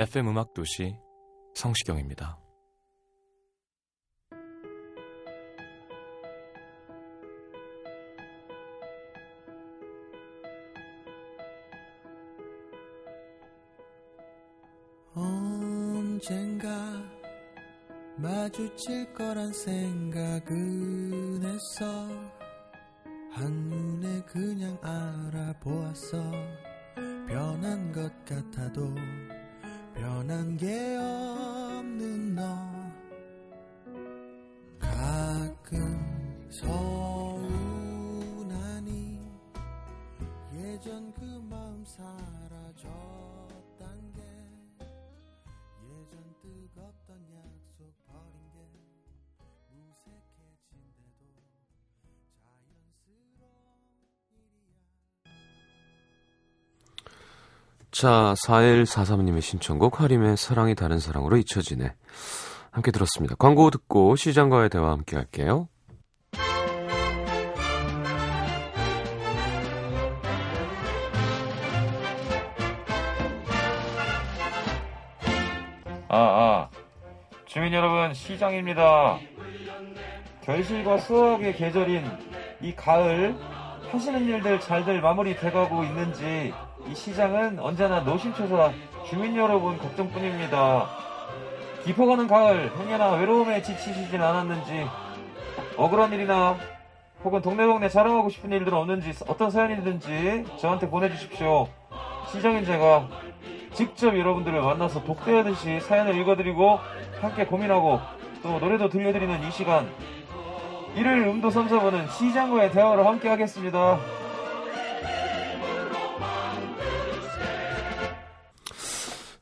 FM 음악 도시 성시경입니다. 언젠가 마주칠 거란 생각은 했어 한눈에 그냥 알아보았어 변한 것 같아도 변한 게 없는 너. 가끔 서운하니 예전 그 마음 사라졌 자, 4143님의 신청곡 하림의 사랑이 다른 사랑으로 잊혀지네. 함께 들었습니다. 광고 듣고 시장과의 대화 함께 할게요. 아, 아. 주민 여러분, 시장입니다. 결실과 수확의 계절인 이 가을, 하시는 일들 잘들 마무리 돼가고 있는지, 이 시장은 언제나 노심초사 주민 여러분 걱정뿐입니다. 깊어가는 가을, 행여나 외로움에 지치시진 않았는지, 억울한 일이나 혹은 동네동네 자랑하고 싶은 일들은 없는지, 어떤 사연이든지 저한테 보내주십시오. 시장인 제가 직접 여러분들을 만나서 독대하듯이 사연을 읽어드리고 함께 고민하고 또 노래도 들려드리는 이 시간 일요일 음도 삼사부는 시장과의 대화를 함께 하겠습니다.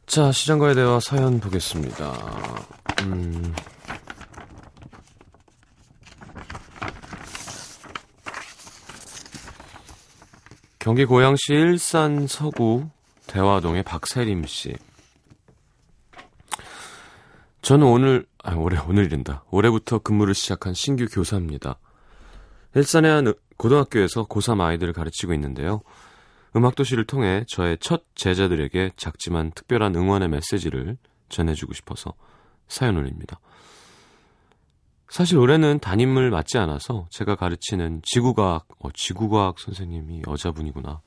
자, 시장과의 대화 사연 보겠습니다. 음. 경기 고양시 일산 서구 대화동의 박세림 씨. 저는 오늘, 아, 올해, 오늘이란다. 올해부터 근무를 시작한 신규 교사입니다. 일산의 한 고등학교에서 고3 아이들을 가르치고 있는데요. 음악도시를 통해 저의 첫 제자들에게 작지만 특별한 응원의 메시지를 전해주고 싶어서 사연 올립니다. 사실 올해는 담임을 맡지 않아서 제가 가르치는 지구과학, 어, 지구과학 선생님이 여자분이구나.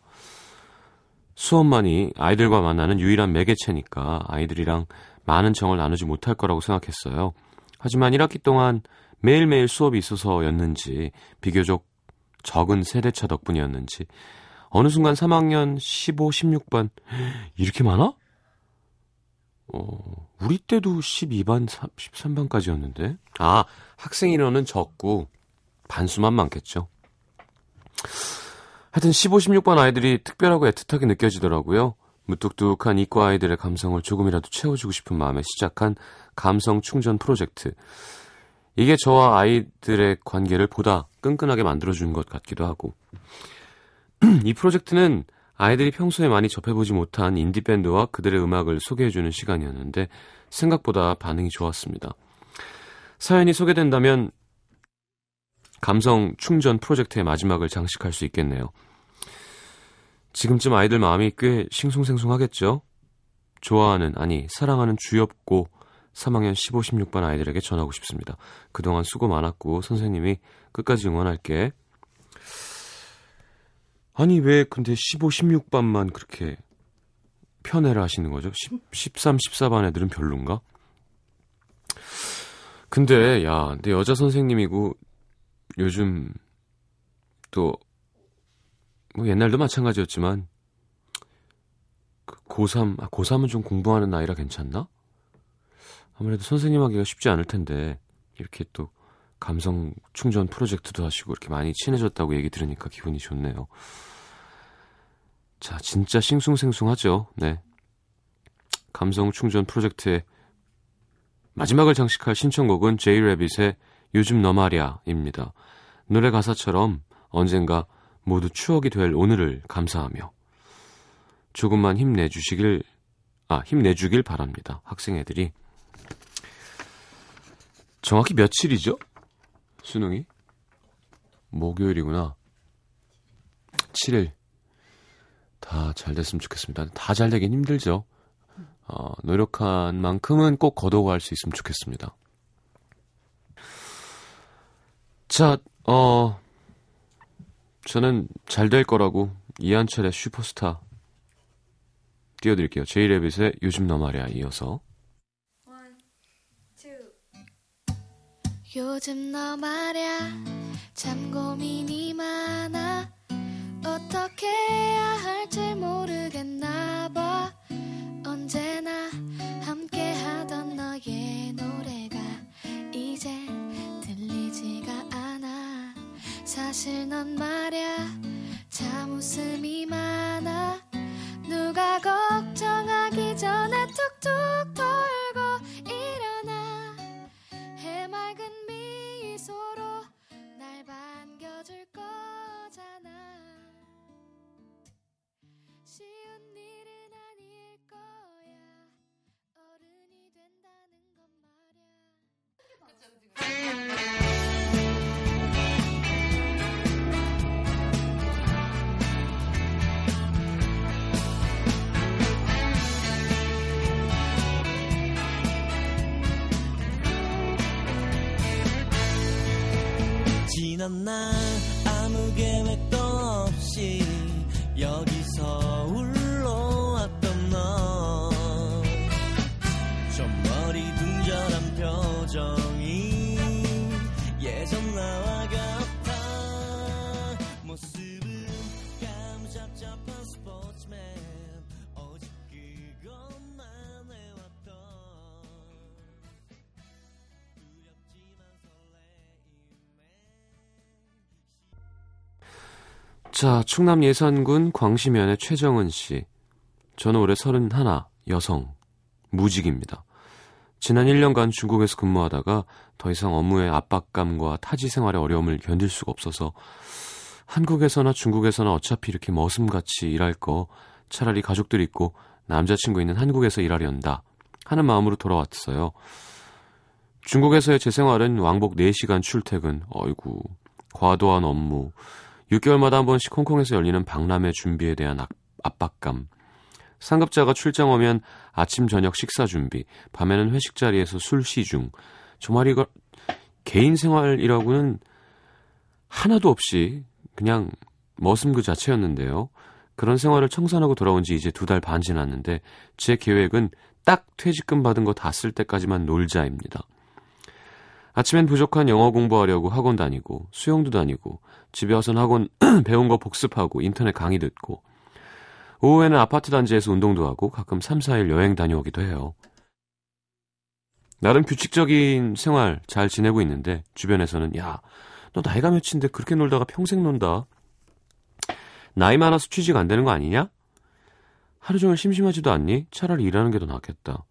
수업만이 아이들과 만나는 유일한 매개체니까 아이들이랑 많은 정을 나누지 못할 거라고 생각했어요. 하지만 1학기 동안 매일매일 수업이 있어서였는지 비교적 적은 세대차 덕분이었는지 어느 순간 3학년 15, 16반 이렇게 많아? 어, 우리 때도 12반, 13반까지였는데. 아, 학생 인원은 적고 반수만 많겠죠. 하여튼 15, 16반 아이들이 특별하고 애틋하게 느껴지더라고요. 무뚝뚝한 이과 아이들의 감성을 조금이라도 채워주고 싶은 마음에 시작한 감성 충전 프로젝트. 이게 저와 아이들의 관계를 보다 끈끈하게 만들어주는 것 같기도 하고. 이 프로젝트는 아이들이 평소에 많이 접해보지 못한 인디밴드와 그들의 음악을 소개해주는 시간이었는데 생각보다 반응이 좋았습니다. 사연이 소개된다면 감성 충전 프로젝트의 마지막을 장식할 수 있겠네요. 지금쯤 아이들 마음이 꽤 싱숭생숭하겠죠? 좋아하는, 아니, 사랑하는 주엽고 3학년 15, 16반 아이들에게 전하고 싶습니다. 그동안 수고 많았고 선생님이 끝까지 응원할게. 아니 왜 근데 15, 16반만 그렇게 편애를 하시는 거죠? 10, 13, 14반 애들은 별론가? 근데 야, 근데 여자 선생님이고 요즘 또 뭐 옛날도 마찬가지였지만 그 고3, 아, 고3은 좀 공부하는 나이라 괜찮나? 아무래도 선생님 하기가 쉽지 않을 텐데 이렇게 또 감성 충전 프로젝트도 하시고 이렇게 많이 친해졌다고 얘기 들으니까 기분이 좋네요. 자, 진짜 싱숭생숭하죠. 네. 감성 충전 프로젝트의 마지막을 장식할 신청곡은 제이레빗의 요즘 너 말야입니다. 노래 가사처럼 언젠가 모두 추억이 될 오늘을 감사하며 조금만 힘내주시길 아 힘내주길 바랍니다. 학생 애들이 정확히 며칠이죠? 수능이 목요일이구나. 7일 다 잘 됐으면 좋겠습니다. 다 잘 되긴 힘들죠. 어, 노력한 만큼은 꼭 거둬갈 수 있으면 좋겠습니다. 자, 어, 저는 잘 될 거라고 이한철의 슈퍼스타 띄워드릴게요. 제이레빗의 요즘 너 말이야 이어서. 요즘 너 말야 참 고민이 많아. 어떻게 해야 할지 모르겠나 봐. 언제나 함께 하던 너의 노래 사실 넌 말야. 참 웃음이 많아. 누가 걱정하기 전에 툭툭 털고 일어나. 해맑은 미소로 날 반겨줄 거잖아. 쉬운 일은 아닐 자, 충남 예산군 광시면의 최정은 씨. 저는 올해 31, 여성, 무직입니다. 지난 1년간 중국에서 근무하다가 더 이상 업무의 압박감과 타지 생활의 어려움을 견딜 수가 없어서 한국에서나 중국에서나 어차피 이렇게 머슴같이 일할 거 차라리 가족들 있고 남자친구 있는 한국에서 일하련다 하는 마음으로 돌아왔어요. 중국에서의 제 생활은 왕복 4시간 출퇴근, 어이구, 과도한 업무, 6개월마다 한 번씩 홍콩에서 열리는 박람회 준비에 대한 압- 압박감. 상급자가 출장 오면 아침 저녁 식사 준비, 밤에는 회식 자리에서 술 시중. 정말 이거 개인 생활이라고는 하나도 없이 그냥 머슴 그 자체였는데요. 그런 생활을 청산하고 돌아온 지 이제 두 달 반 지났는데 제 계획은 딱 퇴직금 받은 거 다 쓸 때까지만 놀자입니다. 아침엔 부족한 영어 공부하려고 학원 다니고 수영도 다니고 집에 와서는 학원 배운 거 복습하고 인터넷 강의 듣고 오후에는 아파트 단지에서 운동도 하고 가끔 3, 4일 여행 다녀오기도 해요. 나름 규칙적인 생활 잘 지내고 있는데 주변에서는 야, 너 나이가 몇인데 그렇게 놀다가 평생 논다. 나이 많아서 취직 안 되는 거 아니냐? 하루 종일 심심하지도 않니? 차라리 일하는 게 더 낫겠다.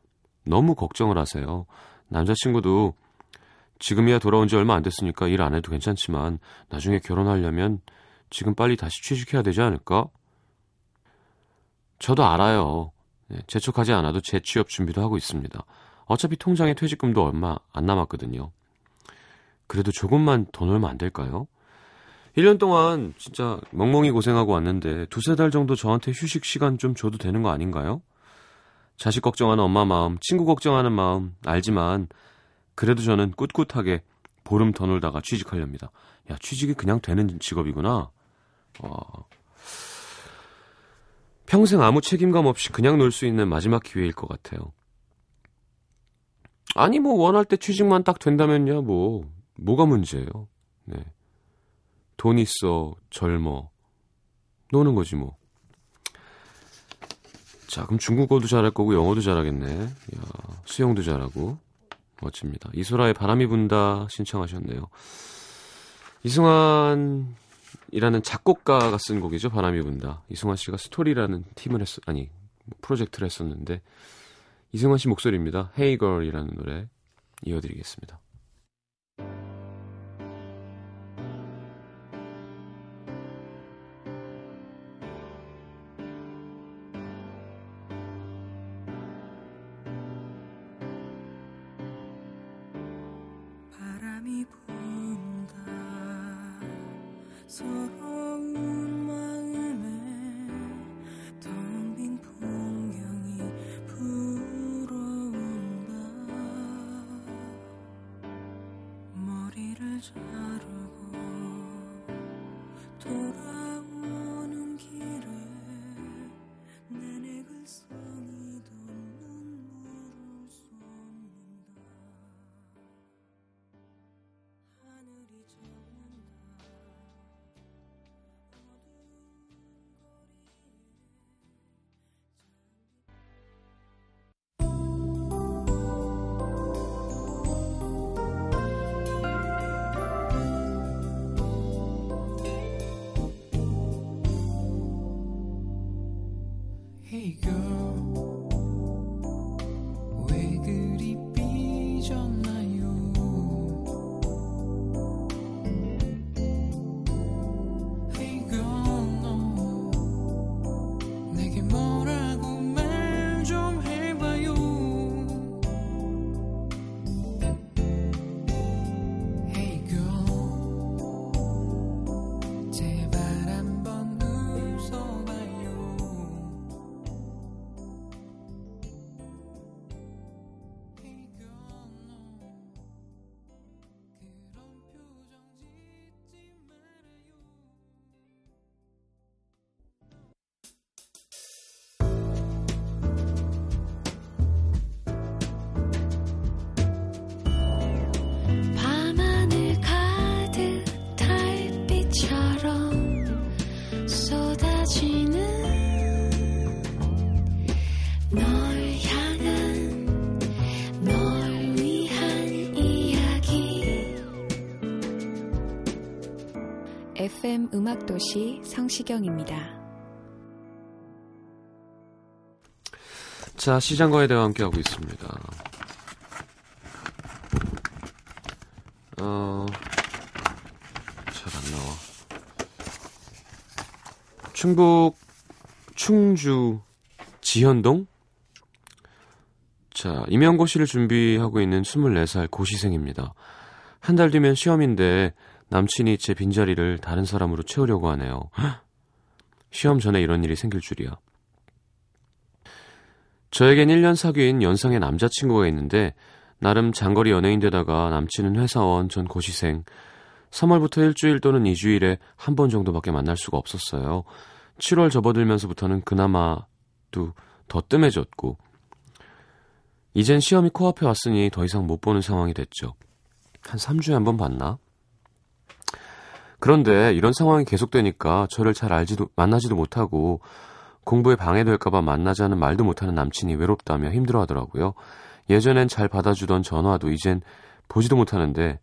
너무 걱정을 하세요. 남자친구도 지금이야 돌아온 지 얼마 안 됐으니까 일 안 해도 괜찮지만 나중에 결혼하려면 지금 빨리 다시 취직해야 되지 않을까? 저도 알아요. 네, 재촉하지 않아도 재취업 준비도 하고 있습니다. 어차피 통장에 퇴직금도 얼마 안 남았거든요. 그래도 조금만 더 놀면 안 될까요? 1년 동안 진짜 멍멍이 고생하고 왔는데 두세 달 정도 저한테 휴식 시간 좀 줘도 되는 거 아닌가요? 자식 걱정하는 엄마 마음, 친구 걱정하는 마음 알지만 그래도 저는 꿋꿋하게 보름 더 놀다가 취직하렵니다. 야, 취직이 그냥 되는 직업이구나. 어. 평생 아무 책임감 없이 그냥 놀 수 있는 마지막 기회일 것 같아요. 아니, 뭐, 원할 때 취직만 딱 된다면야, 뭐, 뭐가 문제예요. 네. 돈 있어, 젊어. 노는 거지 뭐. 자, 그럼 중국어도 잘할 거고 영어도 잘하겠네. 야, 수영도 잘하고 멋집니다. 이소라의 바람이 분다 신청하셨네요. 이승환이라는 작곡가가 쓴 곡이죠. 바람이 분다. 이승환 씨가 스토리라는 팀을 했 아니 프로젝트를 했었는데 이승환 씨 목소리입니다. Hey Girl이라는 노래 이어드리겠습니다. 바람이 분다. 서러 FM 음악도시 성시경입니다. 자, 시장과의 대화 함께하고 있습니다. 어, 잘 안 나와. 충북, 충주, 지현동? 자, 임용고시를 준비하고 있는 24살 고시생입니다. 한 달 뒤면 시험인데 남친이 제 빈자리를 다른 사람으로 채우려고 하네요. 헉! 시험 전에 이런 일이 생길 줄이야. 저에겐 1년 사귄 연상의 남자친구가 있는데 나름 장거리 연애인데다가 남친은 회사원 전 고시생 3월부터 일주일 또는 2주일에 한 번 정도밖에 만날 수가 없었어요. 7월 접어들면서부터는 그나마도 더 뜸해졌고 이젠 시험이 코앞에 왔으니 더 이상 못 보는 상황이 됐죠. 한 3주에 한 번 봤나? 그런데 이런 상황이 계속되니까 저를 잘 알지도 만나지도 못하고 공부에 방해될까봐 만나자는 말도 못하는 남친이 외롭다며 힘들어하더라고요. 예전엔 잘 받아주던 전화도 이젠 보지도 못하는데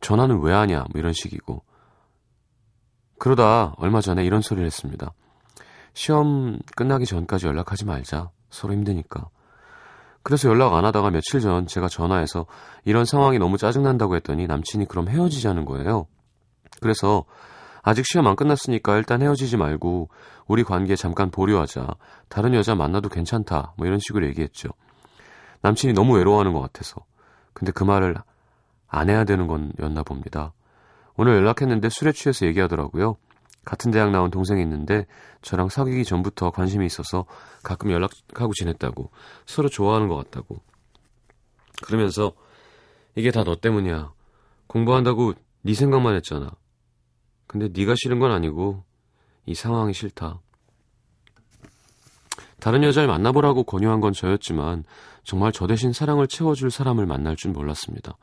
전화는 왜 하냐 뭐 이런 식이고 그러다 얼마 전에 이런 소리를 했습니다. 시험 끝나기 전까지 연락하지 말자. 서로 힘드니까. 그래서 연락 안 하다가 며칠 전 제가 전화해서 이런 상황이 너무 짜증난다고 했더니 남친이 그럼 헤어지자는 거예요. 그래서 아직 시험 안 끝났으니까 일단 헤어지지 말고 우리 관계 잠깐 보류하자. 다른 여자 만나도 괜찮다. 뭐 이런 식으로 얘기했죠. 남친이 너무 외로워하는 것 같아서. 근데 그 말을 안 해야 되는 건였나 봅니다. 오늘 연락했는데 술에 취해서 얘기하더라고요. 같은 대학 나온 동생이 있는데 저랑 사귀기 전부터 관심이 있어서 가끔 연락하고 지냈다고. 서로 좋아하는 것 같다고. 그러면서 이게 다 너 때문이야. 공부한다고 네 생각만 했잖아. 근데 네가 싫은 건 아니고 이 상황이 싫다. 다른 여자를 만나보라고 권유한 건 저였지만 정말 저 대신 사랑을 채워줄 사람을 만날 줄 몰랐습니다.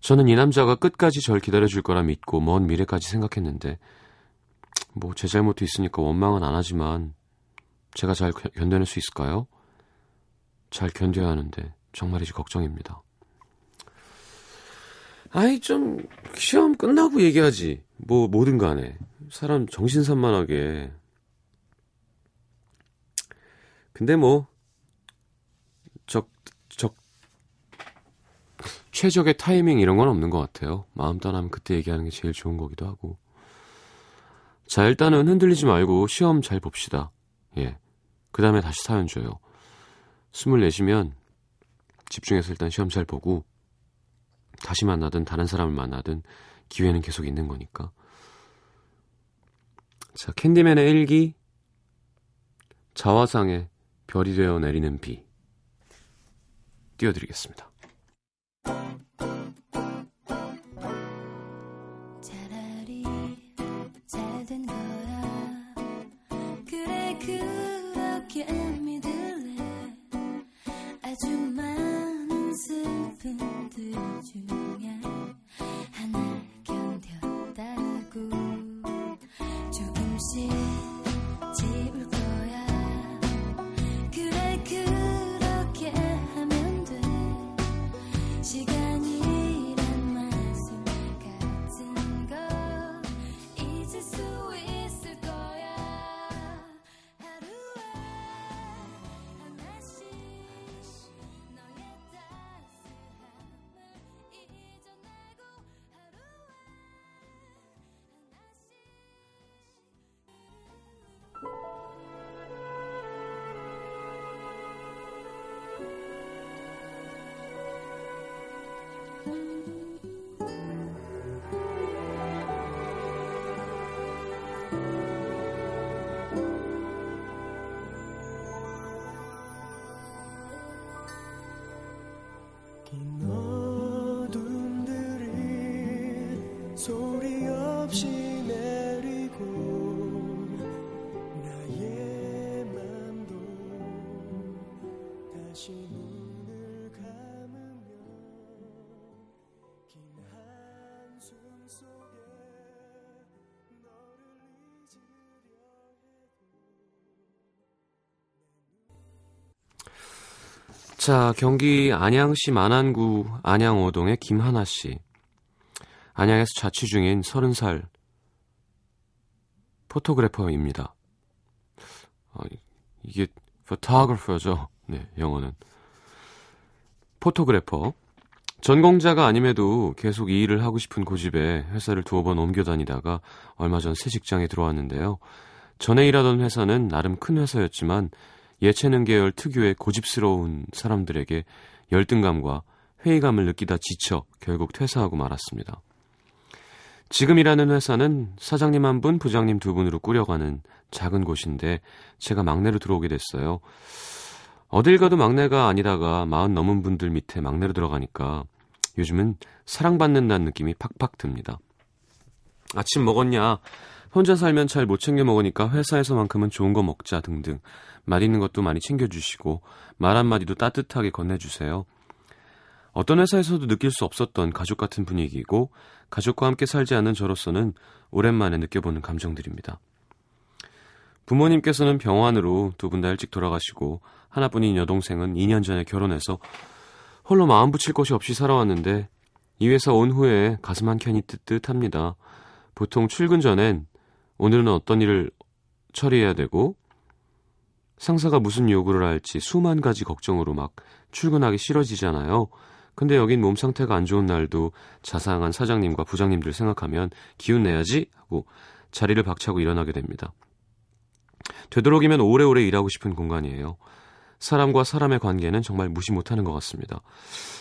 저는 이 남자가 끝까지 절 기다려줄 거라 믿고 먼 미래까지 생각했는데 뭐 제 잘못도 있으니까 원망은 안 하지만 제가 잘 견- 견뎌낼 수 있을까요? 잘 견뎌야 하는데 정말이지 걱정입니다. 아이 좀 시험 끝나고 얘기하지. 뭐 뭐든 간에 사람 정신 산만하게. 근데 뭐 적, 적, 최적의 타이밍 이런 건 없는 것 같아요. 마음 떠나면 그때 얘기하는 게 제일 좋은 거기도 하고. 자, 일단은 흔들리지 말고 시험 잘 봅시다. 예. 그 다음에 다시 사연 줘요. 숨을 내쉬면 집중해서 일단 시험 잘 보고 다시 만나든 다른 사람을 만나든 기회는 계속 있는 거니까. 자, 캔디맨의 일기 자화상에 별이 되어 내리는 비 띄워드리겠습니다. 차라리 잘된 거야 그래 그 자, 경기 안양시 만안구 안양오동의 김하나 씨. 안양에서 자취 중인 30살 포토그래퍼입니다. 어, 이게 photographer죠. 네, 영어는. 포토그래퍼. 전공자가 아님에도 계속 이 일을 하고 싶은 고집에 회사를 두어 번 옮겨 다니다가 얼마 전 새 직장에 들어왔는데요. 전에 일하던 회사는 나름 큰 회사였지만 예체능 계열 특유의 고집스러운 사람들에게 열등감과 회의감을 느끼다 지쳐 결국 퇴사하고 말았습니다. 지금 일하는 회사는 사장님 한 분, 부장님 두 분으로 꾸려가는 작은 곳인데 제가 막내로 들어오게 됐어요. 어딜 가도 막내가 아니다가 마흔 넘은 분들 밑에 막내로 들어가니까 요즘은 사랑받는다는 느낌이 팍팍 듭니다. 아침 먹었냐? 혼자 살면 잘 못 챙겨 먹으니까 회사에서만큼은 좋은 거 먹자 등등 맛있는 것도 많이 챙겨주시고 말 한마디도 따뜻하게 건네주세요. 어떤 회사에서도 느낄 수 없었던 가족 같은 분위기이고 가족과 함께 살지 않는 저로서는 오랜만에 느껴보는 감정들입니다. 부모님께서는 병원으로 두 분 다 일찍 돌아가시고 하나뿐인 여동생은 2년 전에 결혼해서 홀로 마음 붙일 곳이 없이 살아왔는데 이 회사 온 후에 가슴 한 켠이 뜨뜻합니다. 보통 출근 전엔 오늘은 어떤 일을 처리해야 되고 상사가 무슨 요구를 할지 수만 가지 걱정으로 막 출근하기 싫어지잖아요. 근데 여긴 몸 상태가 안 좋은 날도 자상한 사장님과 부장님들 생각하면 기운 내야지 하고 자리를 박차고 일어나게 됩니다. 되도록이면 오래오래 일하고 싶은 공간이에요. 사람과 사람의 관계는 정말 무시 못하는 것 같습니다.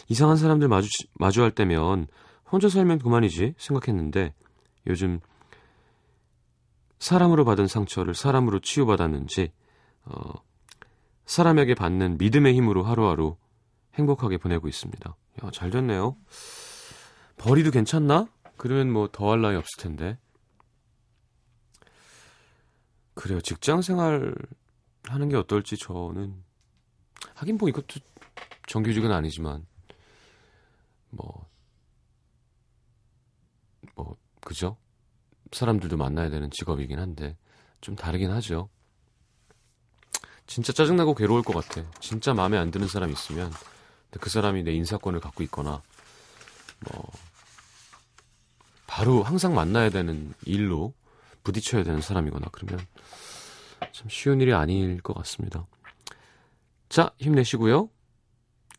이상한 사람들 마주, 마주할 때면 혼자 살면 그만이지 생각했는데 요즘 사람으로 받은 상처를 사람으로 치유받았는지 어, 사람에게 받는 믿음의 힘으로 하루하루 행복하게 보내고 있습니다. 야, 잘 됐네요. 벌이도 괜찮나? 그러면 뭐 더할 나위 없을 텐데. 그래요. 직장 생활 하는 게 어떨지 저는 하긴 뭐 이것도 정규직은 아니지만 뭐 뭐 그죠? 사람들도 만나야 되는 직업이긴 한데 좀 다르긴 하죠. 진짜 짜증나고 괴로울 것 같아. 진짜 마음에 안 드는 사람 있으면 그 사람이 내 인사권을 갖고 있거나 뭐 바로 항상 만나야 되는 일로 부딪혀야 되는 사람이거나 그러면 참 쉬운 일이 아닐 것 같습니다. 자, 힘내시고요.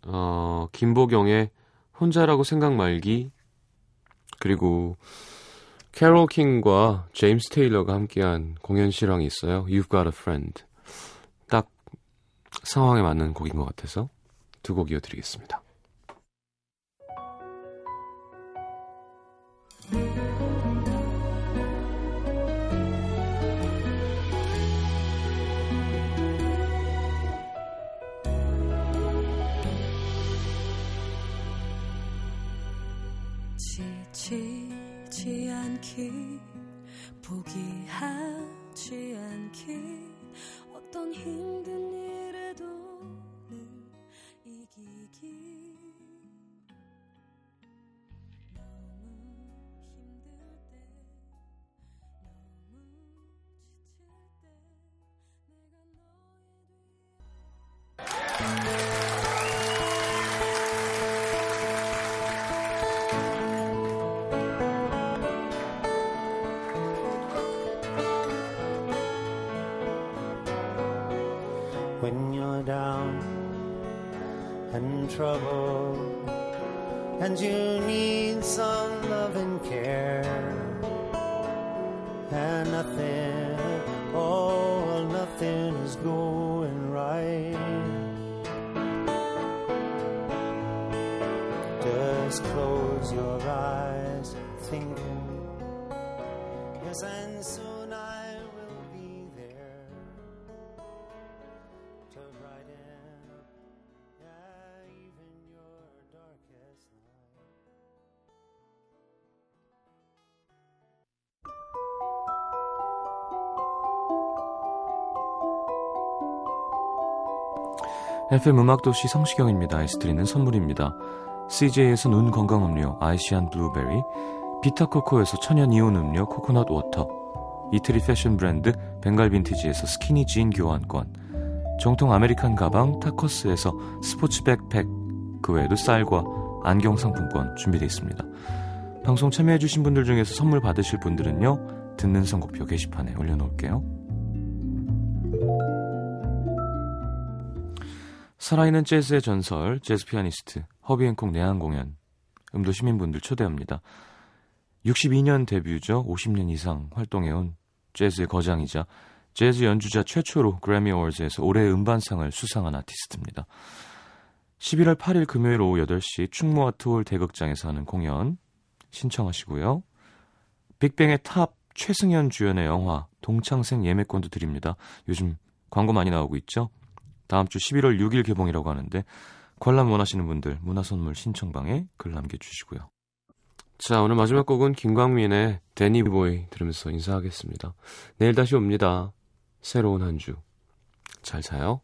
어, 김보경의 혼자라고 생각 말기 그리고 캐롤 킹과 제임스 테일러가 함께한 공연 실황이 있어요. You've Got a Friend. 딱 상황에 맞는 곡인 것 같아서 두 곡 이어드리겠습니다. Trouble and you need some love and care. And nothing oh nothing is going right. Just close your eyes thinking yes and soon I will be there. To brighten FM 음악도시 성시경입니다.에서 드리는 선물입니다. CJ에서 눈 건강 음료 아이시안 블루베리, 비타코코에서 천연 이온 음료 코코넛 워터, 이태리 패션 브랜드 벵갈 빈티지에서 스키니 진 교환권, 정통 아메리칸 가방 타커스에서 스포츠 백팩, 그 외에도 쌀과 안경 상품권 준비되어 있습니다. 방송 참여해주신 분들 중에서 선물 받으실 분들은요, 듣는 선곡표 게시판에 올려놓을게요. 살아있는 재즈의 전설, 재즈 피아니스트 허비 행콕 내한 공연 음도 시민분들 초대합니다. 62년 데뷔죠. 50년 이상 활동해온 재즈의 거장이자 재즈 연주자 최초로 그래미 어워즈에서 올해의 음반상을 수상한 아티스트입니다. 11월 8일 금요일 오후 8시 충무 아트홀 대극장에서 하는 공연 신청하시고요. 빅뱅의 탑 최승현 주연의 영화 동창생 예매권도 드립니다. 요즘 광고 많이 나오고 있죠. 다음 주 11월 6일 개봉이라고 하는데 관람 원하시는 분들 문화선물 신청방에 글 남겨주시고요. 자 오늘 마지막 곡은 김광민의 데니보이 들으면서 인사하겠습니다. 내일 다시 옵니다. 새로운 한 주. 잘 자요.